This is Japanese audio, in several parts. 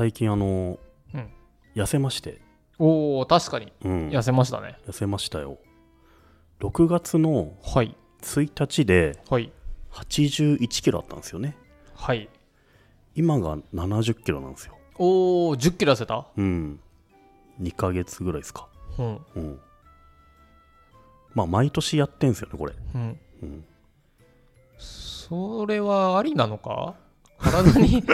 最近あの、うん。痩せまして、おお確かに。うん、痩せましたね。痩せましたよ。6月のはい。1日ではい。81キロあったんですよね。はい。今が70キロなんですよ。おお1 0キロ痩せた？うん。2ヶ月ぐらいですか。うん。うん。まあ毎年やってんすよねこれ。うん。うん。それはありなのか？体に？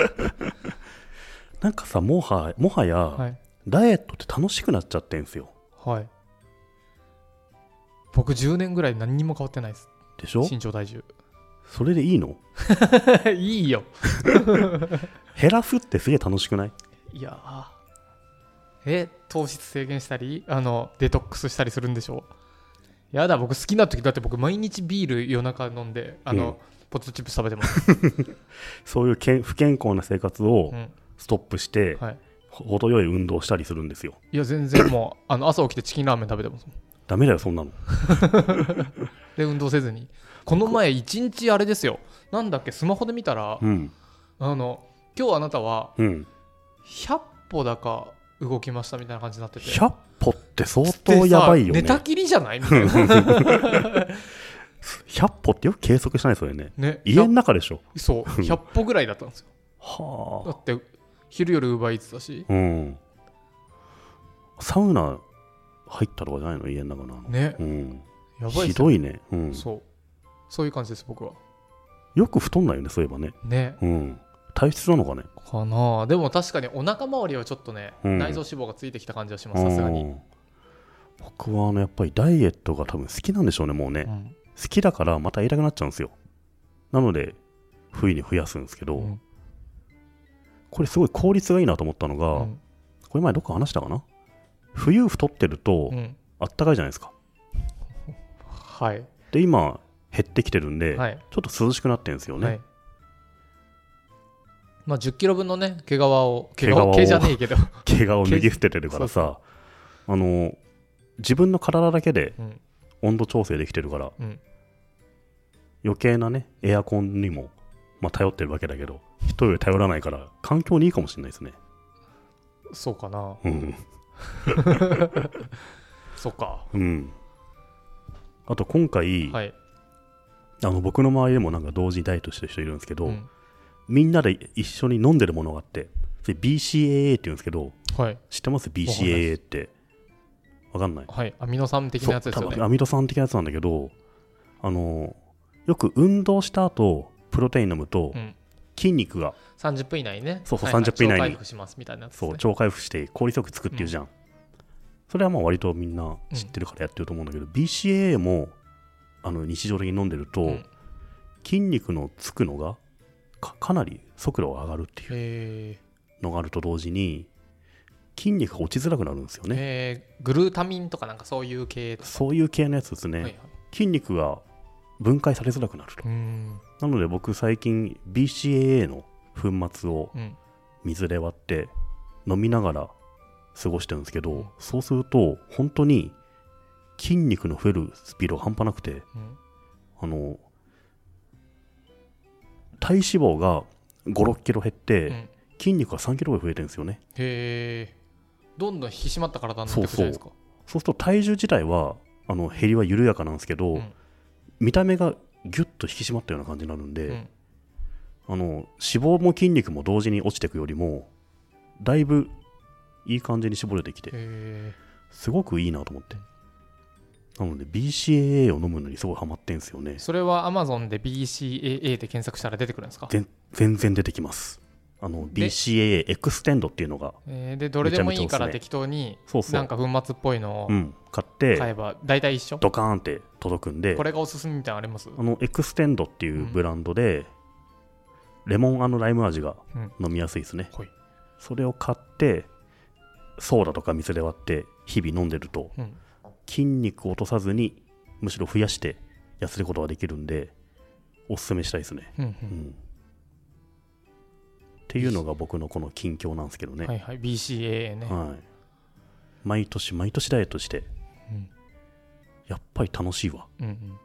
なんかさもはもはや、はい。ダイエットって楽しくなっちゃってんすよ。はい。僕10年ぐらい何にも変わってないです。でしょ？身長体重。それでいいの？いいよ。減らすってすげえ楽しくない？いやー。え糖質制限したりあのデトックスしたりするんでしょ？やだ僕好きな時だって僕毎日ビール夜中飲んであの、うん。ポテトチップス食べてます、そういうけん不健康な生活をうんストップして、はい、ほ程よい運動をしたりするんですよ。いや全然もう あの朝起きてチキンラーメン食べてますダメだよそんなの。で運動せずに。この前一日あれですよ。なんだっけスマホで見たら、うん。あの今日あなたはうん。100歩だか動きましたみたいな感じになってて。100歩って相当やばいよね。寝たきりじゃない？みたいな。100歩ってよく計測したねそれね。ね。家の中でしょ。100そう。100歩ぐらいだったんですよ。だはあ。って昼夜奪いてたし。うん。サウナ入ったとかじゃないの？家の中なの。ね。うん。やばいひどいね、うん、そう。そういう感じです僕は。よく太んないよねそういえばね。ね。うん。体質なのかね？かな。あでも確かにお腹周りはちょっとね、うん。内臓脂肪がついてきた感じはしますさすがに、うん僕はあのやっぱりダイエットが多分好きなんでしょうねもうね、うん好きだからまたやりたくなっちゃうんですよ。なので冬に増やすんですけど、うんこれすごい効率がいいなと思ったのが、うん。これ前どっか話したかな？冬太ってるとうん。あったかいじゃないですか。はい。で今減ってきてるんで、はい。ちょっと涼しくなってるんですよね、はい。まあ、10キロ分のね毛皮を毛皮毛皮を毛じゃねえけど、毛皮を脱ぎ捨ててるからさあの自分の体だけでうん。温度調整できてるからうん、余計なねエアコンにも、まあ、頼ってるわけだけど人より頼らないから環境にいいかもしれないですね。そうかな。うん、そっか。うん、あと今回、はい、あの僕の周りでもなんか同時にダイエットしてる人いるんですけど、うん。みんなで一緒に飲んでるものがあってそれ BCAA って言うんですけどはい。知ってます？BCAA って。わかんない。はい。アミノ酸的なやつですよね。アミノ酸的なやつなんだけどあのよく運動した後プロテイン飲むとうん筋肉が。30分以内にね。そうそうはいはい30分以内に。超回復しますみたいなね。そう超回復して効率よくつくっていうじゃん、それはまあ割とみんな知ってるからやってると思うんだけど、BCAA もあの日常的に飲んでると、うん。筋肉のつくのがかかなり速度が上がるっていうへのがあると同時に筋肉が落ちづらくなるんですよーね、えーグルータミンとかなんかそういう系そういう系のやつですね、はいはい筋肉が分解されづらくなると。なので僕最近 BCAA の粉末をうん。水で割って飲みながら過ごしてるんですけど、うん。そうすると本当に筋肉の増えるスピードが半端なくてうん。あの体脂肪が5 6キロ減って、うん。筋肉が3キロぐらい増えてるんですよね。へえ。どんどん引き締まった体になっていくじゃないですか。そうすると体重自体はあの減りは緩やかなんですけど、うん見た目がギュッと引き締まったような感じになるんで、うん。あの脂肪も筋肉も同時に落ちていくよりもだいぶいい感じに絞れてきてへすごくいいなと思って。なので BCAA を飲むのにすごいハマってんすよね。ーそれは Amazon で BCAA って検索したら出てくるんですか？全然出てきます。あので？BCAA エクステンドっていうのがえーでどれでもいいから適当になんか粉末っぽいのをうん。買って買えば大体一緒？ドカーンって届くんでこれがおすすめみたいなのあります？あのエクステンドっていうブランドで、レモンライム味がうん。飲みやすいですね、ほい。それを買ってソーダとか水で割って日々飲んでるとうん。筋肉を落とさずにむしろ増やして痩せることができるんでおすすめしたいですね、うんううん。ん、っていうのが僕のこの近況なんですけどね、はいはい。BCAA ね。はい。毎年毎年ダイエットしてうんやっぱり楽しいわ。うんうん。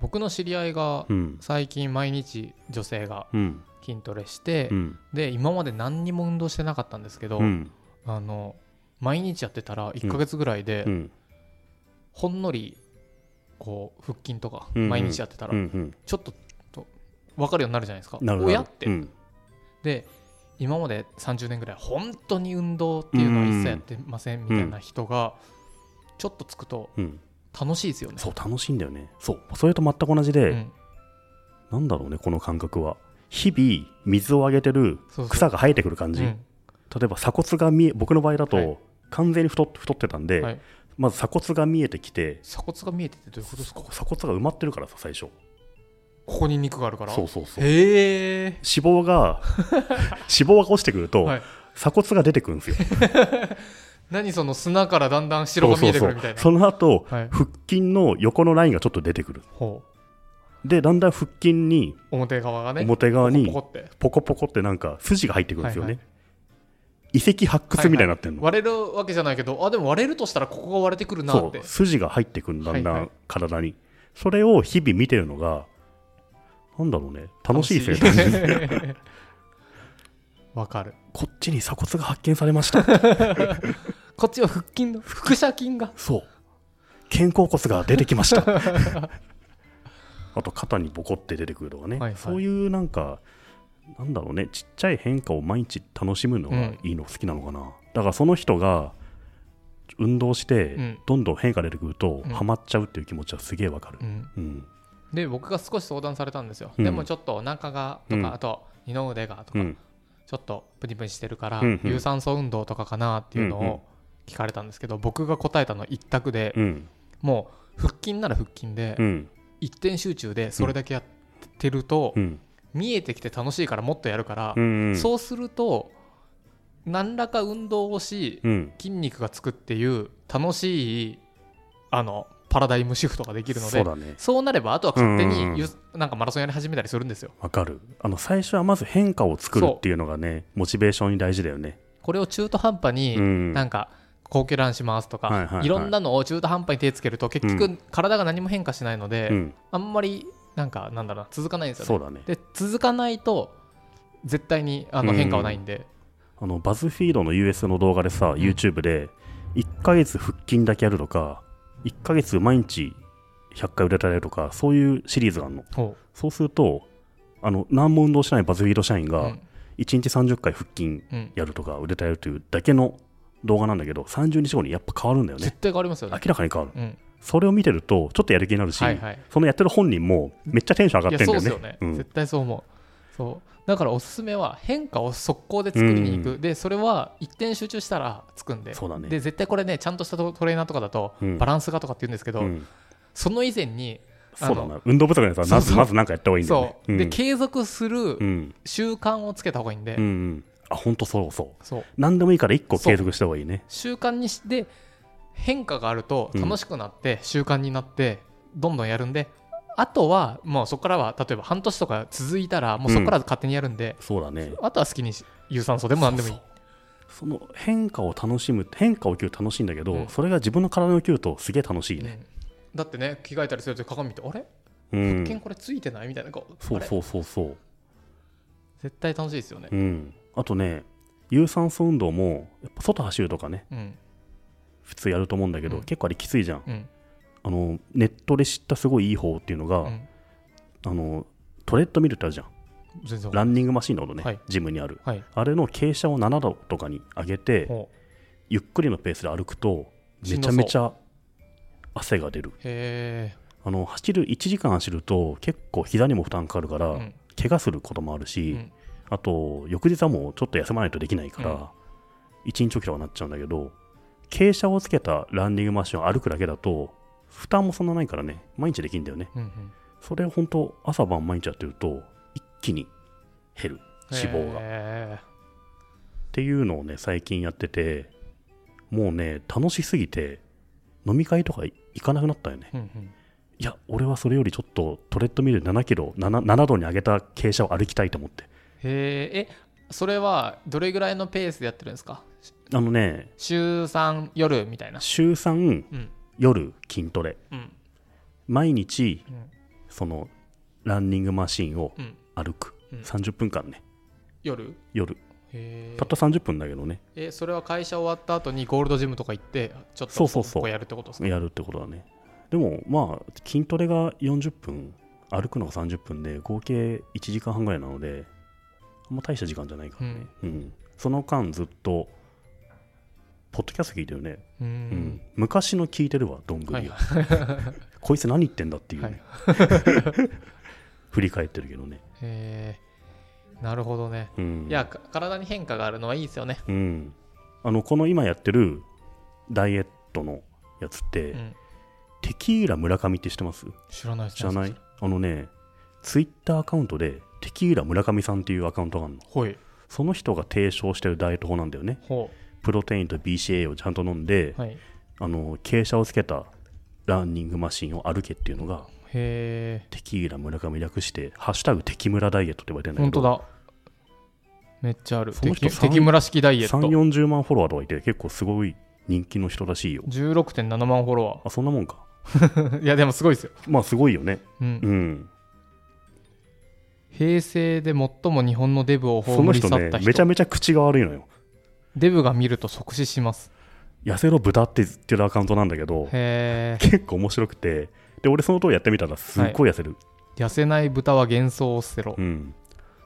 僕の知り合いがうん。最近毎日女性がうん。筋トレして、うん。で今まで何にも運動してなかったんですけど、うん。あの毎日やってたら1ヶ月ぐらいで、うん。ほんのりこう腹筋とか毎日やってたらちょっとと分かるようになるじゃないですか。親って、うん。で今まで30年ぐらい本当に運動っていうのは一切やってませんみたいな人がちょっとつくとうん。楽しいですよね。そう楽しいんだよね。そう。それと全く同じで、うん。なんだろうねこの感覚は。日々水をあげてる草が生えてくる感じ、うん。例えば鎖骨が見え僕の場合だと、はい。完全に太っ太ってたんで、はい。まず鎖骨が見えてきて鎖骨が見えててどういうことですか？こ鎖骨が埋まってるからさ最初。こに肉があるから？そうそうそう。へえ。脂肪が 脂肪が落ちてくると、はい。鎖骨が出てくるんですよ 何その砂からだんだん白が見えてくるみたいな。その後、はい。腹筋の横のラインがちょっと出てくる。ほでだんだん腹筋にう表側がね表側にポコポコって。ポコポコってなんか筋が入ってくるんですよね、はいは遺跡発掘みたいになってるの、割れるわけじゃないけどあでも割れるとしたらここが割れてくるなって。筋が入ってくるだんだんはいはい。体に、それを日々見てるのがなんだろうね。楽しいですよね単純に楽しい わかる。こっちに鎖骨が発見されました。こっちは腹筋の腹斜筋が。そう。肩甲骨が出てきました。あと肩にボコって出てくるとかね、はいはい。そういうなんかなんだろうね。ちっちゃい変化を毎日楽しむのがいいの好きなのかな、だからその人が運動してうん。どんどん変化出てくると、うん。ハマっちゃうっていう気持ちはすげえわかる。う、ん。うん。で僕が少し相談されたんですよ、うん。でもちょっとお腹がとか、うん。あと二の腕がとか、うんちょっとプニプニしてるから、うんうん。有酸素運動とかかなっていうのを聞かれたんですけど、僕が答えたのは一択で、うん。もう腹筋なら腹筋で、うん。一点集中でそれだけやってると、うん。見えてきて楽しいからもっとやるから、うん。そうすると何らか運動をしうん。筋肉がつくっていう楽しいあのパラダイムシフトができるのでそうだね。そうなればあとは勝手うんうんうん。なんかマラソンやり始めたりするんですよ。わかる。あの最初はまず変化を作るっていうのがねモチベーションに大事だよね。これを中途半端にうん。なんか高級ランしますとか、はいはいはい。いろんなのを中途半端に手つけると結う局体が何も変化しないので、うん。あんまりなんかなんだろうな続かないんですよね。そうだね。で続かないと絶対にあのうん変化はないんで、あのバズフィードの US の動画でさ、YouTube で1ヶ月腹筋だけやるとか1ヶ月毎日100回腕立てるとかそういうシリーズがあるの。ほそうするとあの何も運動しないバズフィード社員がううん。1日30回腹筋うん。やるとか腕立てるというだけの動画なんだけど30日後にやっぱ変わるんだよね。絶対変わりますよ明ね。らかに変わる。うん。それを見てるとちょっとやる気になるし、はいはい、そのやってる本人もめっちゃテンション上がいってんだよね。やそうですよね、うん。絶対そう思う。そうだからおすすめは変化を速攻で作りに行く、でそれは一点集中したらつくんで。そうだね。で絶対これねちゃんとしたトトレーナーとかだとうん。バランスがとかって言うんですけど、うん。その以前にそうだな。運動不足のやつはまずまず何かやった方がいいんだよね。そう、でん。継続するうん。習慣をつけた方がいいんで、うんうん。あ本当そうそう。そう。何でもいいから1個継続した方がいいね。習慣にして変化があると楽しくなって習慣になってどんどんやるんで、あとはもうそこからは例えば半年とか続いたらもうそこから勝手にやるんで、そうだね。あとは好きにし有酸素でも何でもいい。その変化を楽しむ変化を起きる楽しいんだけど、うん。それが自分の体に起きるとすげえ楽しいね。うん。だってね着替えたりすると鏡見てあれ？うん。腹筋これついてない？みたいな。こうそうそうそうそう。絶対楽しいですよね。うん。あとね有酸素運動もやっぱ外走るとかね。うん。普通やると思うんだけど、うん。結構あれきついじゃん。うんあのネットで知ったすごいいい方っていうのが、うん。あのトレッドミルってあるじゃん。全然ランニングマシンのことね、はい。ジムにある。はい。あれの傾斜を7度とかに上げてほゆっくりのペースで歩くとめちゃめちゃ汗が出る。あの走る1時間走ると結構膝にも負担かかるから、えうん。怪我することもあるし、うん。あと翌日はもうちょっと休まないとできないから、うん。1日おきとかなっちゃうんだけど傾斜をつけたランニングマシンを歩くだけだと負担もそんなないからね毎日できるんだよね。うんうん。それを本当朝晩毎日やってると一気に減る脂肪が、っへていうのをね最近やっててもうね楽しすぎて飲み会とか行かなくなったよね。えうんうん。いや俺はそれよりちょっとトレッドミル7キロ 7, 7度に上げた傾斜を歩きたいと思って。へええそれはどれぐらいのペースでやってるんですか？あのね週3夜みたいな。週3うん夜筋トレ。うん。毎日うん。そのランニングマシンをうん。歩く。うん。30分間ね。夜？夜。へたった30分だけどね。えそれは会社終わった後にゴールドジムとか行ってちょっとそうそうそう。こやるってことですか？やるってことだね。でもまあ筋トレが40分歩くのが30分で合計1時間半ぐらいなのであんま大した時間じゃないからね、うん。その間ずっとポッドキャスト聞いてるね、うん。ん。昔の聞いてるわどんぐりを、はい こいつ何言ってんだっていうはね、い。振り返ってるけどね、へえなるほどね。うん、いやか体に変化があるのはいいですよね。うん、あのこの今やってるダイエットのやつって、うん。テキーラ村上って知ってます？知らないです知らない？あのねツイッターアカウントでテキーラ村上さんっていうアカウントがあるの。ほい。その人が提唱してるダイエット法なんだよね。ほプロテインと BCA をちゃんと飲んで、うはい。あの傾斜をつけたランニングマシンを歩けっていうのがテキーラ村上略して「ハッシュタグテキ村ダイエット」って言われてるんだけど本当だ。めっちゃある。その人敵敵村式ダイエッ3ト4 0万フォロワーとかいて結構すごい人気の人らしいよ。16.7万フォロあそんなもんか。ワ ーいやでもすごいですよ、まあすごいよね。うん。うん。平成で最も日本のデブをその葬り去人ねった人。めちゃめちゃ口が悪いのよデブが見ると即死します。痩せろ豚って言ってるアカウントなんだけど結構面白くて。で俺その通りやってみたらすっごい痩せる、痩せない豚は幻想を捨てろ。うん。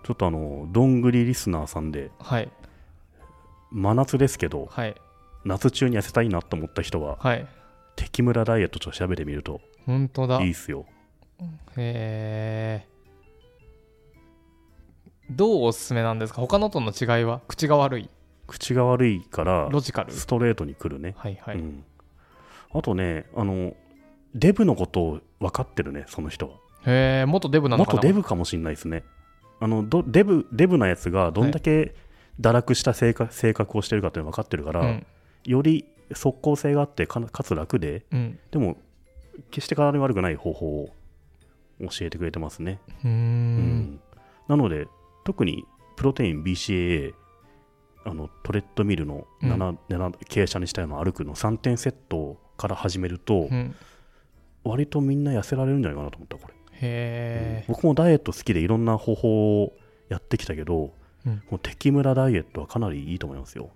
ちょっとあのどんぐりリスナーさんではい。真夏ですけどはい。夏中に痩せたいなと思った人ははい。敵村ダイエットちょっと調べてみると本当だ。いいっすよ。へえどうおすすめなんですか？他のとの違いは？口が悪い口が悪いからロジカル。ストレートに来るね、はいはい、うん、あとねあのデブのことを分かってるねその人は。へえ元デブなのかな？元デブかもしれないですね。あのどデブデブなやつがどんだけ堕落した性格,、性格をしてるかっていうの分かってるから、うん。より即効性があってかかつ楽でうん。でも決して体に悪くない方法を教えてくれてますね、うん。なので特にプロテイン BCAA あのトレッドミルの 7,、7傾斜にしたような歩くの3点セットから始めると、うん。割とみんな痩せられるんじゃないかなと思ったこれ、へえ、僕もダイエット好きでいろんな方法をやってきたけど、うん。敵村ダイエットはかなりいいと思いますよ。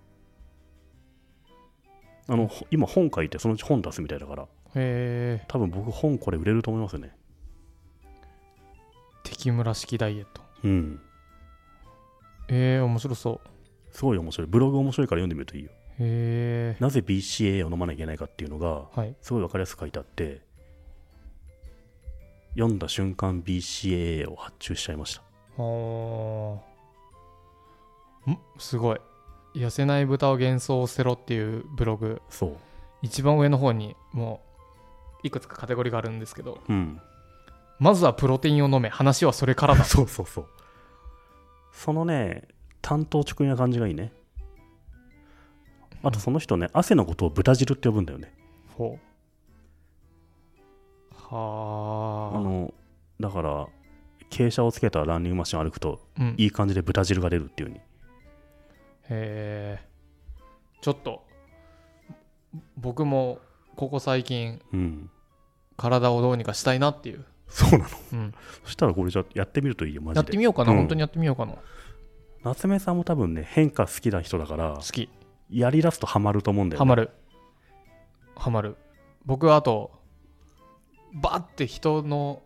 あのほ今本書いてそのうち本出すみたいだからへえ多分僕本これ売れると思いますよね。敵村式ダイエット。うん。えー、面白そうすごい面白い。ブログ面白いから読んでみるといいよ。へえなぜ BCA を飲まなきゃいけないかっていうのがはい。すごい分かりやすく書いてあって読んだ瞬間 BCA を発注しちゃいました。はあん？すごい。痩せない豚を幻想を捨てろっていうブログ。そう。一番上の方にもういくつかカテゴリーがあるんですけどうん。まずはプロテインを飲め。話はそれからだ。そうそうそう。そのね担当直入な感じがいいね。あとその人ね汗のことを豚汁って呼ぶんだよね。ほう。あはあ。のだから傾斜をつけたランニングマシンを歩くとうん。いい感じで豚汁が出るっていう風に。へえ。ちょっと僕もここ最近うん。体をどうにかしたいなっていう、そうなの。うん、そしたらこれじゃあやってみるといいよマジで。やってみようかな、うん。本当にやってみようかな夏目さんも多分ね変化好きな人だから好き。やりだすとハマると思うんだよ、ね、ハマる。ハマる。僕はあとバーって人の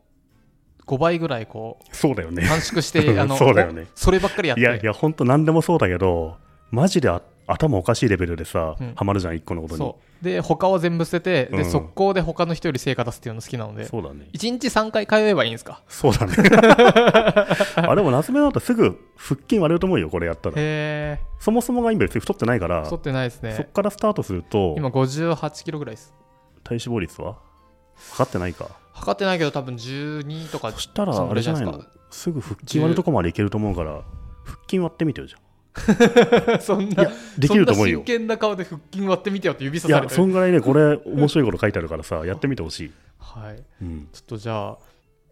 5倍ぐらいこそうだよね。う短縮して あのそうだよね。そればっかりやって。いやいやほんと何でもそうだけどマジであ頭おかしいレベルでさ、うん。ハマるじゃん一個のことに。そうで他は全部捨てて、うん。で速攻で他の人より成果出すっていうの好きなので。そうだね。1日3回通えばいいんですか？そうだね。あでも夏目だとすぐ腹筋割れると思うよこれやったら。へえ。そもそもが今別に太ってないから。太ってないですそっねからスタートすると。今58キロぐらいです。体脂肪率は？測ってないか。測ってないけど多分12とかそしたらあれじゃないの？すすぐ腹筋割るとこまでいけると思うから腹筋割ってみてよじゃ そんあいやできると思うよ。真剣な顔で腹筋割ってみてよって指さいやされてる。そんぐらいねこれ面白いこと書いてあるからさやってみてほしい、はい。うん、ちょっとじゃあ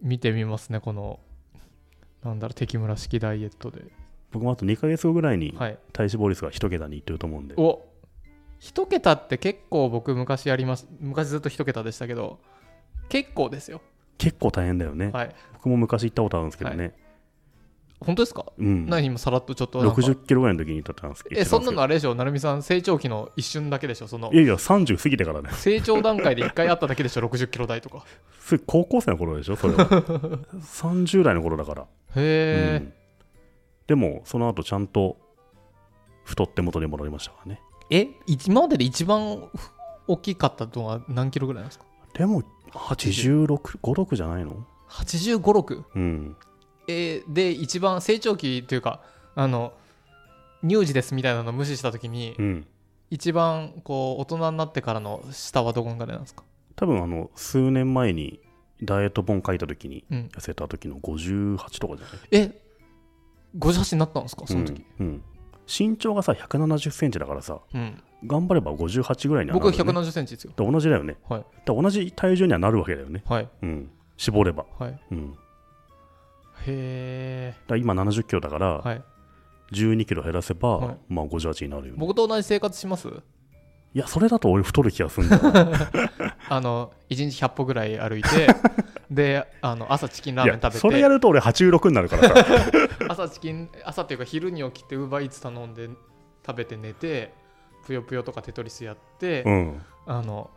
見てみますねこのなんだろう敵村式ダイエットで。僕もあと2ヶ月後ぐらいにはい。体脂肪率が1桁にいってると思うんで、お一桁って結構僕昔やります昔ずっと一桁でしたけど結構ですよ。結構大変だよね、はい。僕も昔行ったことあるんですけどね、本当ですか？うん、何今さらっとちょっとなんか。60キロぐらいの時に言ったんです。けどえそんなのあれでしょ？成美さん成長期の一瞬だけでしょ？その。いやいや30過ぎてからね。成長段階で1回あっただけでしょ？60キロ台とか。それ高校生の頃でしょ？それは。30代の頃だから、へえ、うん。でもその後ちゃんと太って元に戻りましたからね。え今までで一番大きかったのは何キロぐらいなんですか？でも8656じゃないの？8 5 6うん。えーで一番成長期というかあの乳児ですみたいなのを無視した時に、うん。一番こう大人になってからの下はどこぐらいなんですか？多分あの数年前にダイエット本書いた時にうん。痩せた時の58とかじゃない？え58になったんですかその時、うんうん。身長がさ1 7 0ンチだからさうん。頑張れば58ぐらいにはな僕るよ、ね、1 7 0ンチですよ。で同じだよね。はい。同じ体重にはなるわけだよね。はい。うん。絞れば。はい。うんへら今70キロだから、えはい。12キロ減らせば、はい。まあ58になるよ。ね僕と同じ生活します？いやそれだと俺太る気がするんだ あの1日100歩ぐらい歩いて であの朝チキンラーメン食べて。それやると俺86になるからさ。朝チキン朝っていうか昼に起きてウーバーイーツ頼んで食べて寝てぷよぷよとかテトリスやって、うん。あの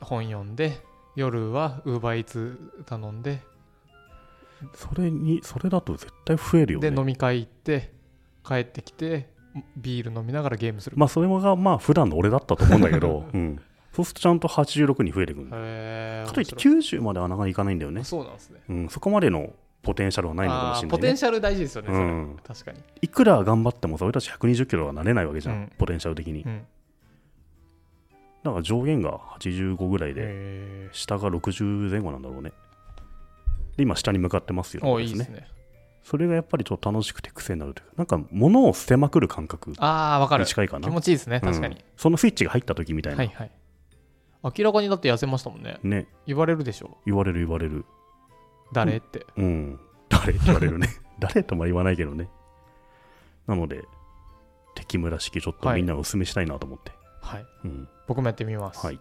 本読んで夜はウーバーイーツ頼んで、それにそれだと絶対増えるよでね飲み会行って帰ってきてビール飲みながらゲームする、まあそれがまあ普段の俺だったと思うんだけど、うん、そうするとちゃんと86に増えてくる。かといって90まではなかなかいかないんだよね、そうなんですね。うん、そこまでのポテンシャルはないのかもしれない、ね、ポテンシャル大事ですよね、うん。確かに、いくら頑張ってもさ俺たち120キロはなれないわけじゃん、うん。ポテンシャル的に。うん、だから上限が85ぐらいでへ下が60前後なんだろうねで今下に向かってますよ。ーおいいですね。それがやっぱりちょっと楽しくて癖になるというかなんか物を捨てまくる感覚ああわかる。に近いかな。気持ちいいですね確かに、うんそのスイッチが入った時みたいな、はいはい。明らかにだって痩せましたもんね。ね。言われるでしょ。言われる言われる。誰って。うん。誰って言われるね。誰とも言わないけどね。なので敵村式ちょっとみんなお勧めしたいなと思って、はい。うん。僕もやってみます、はい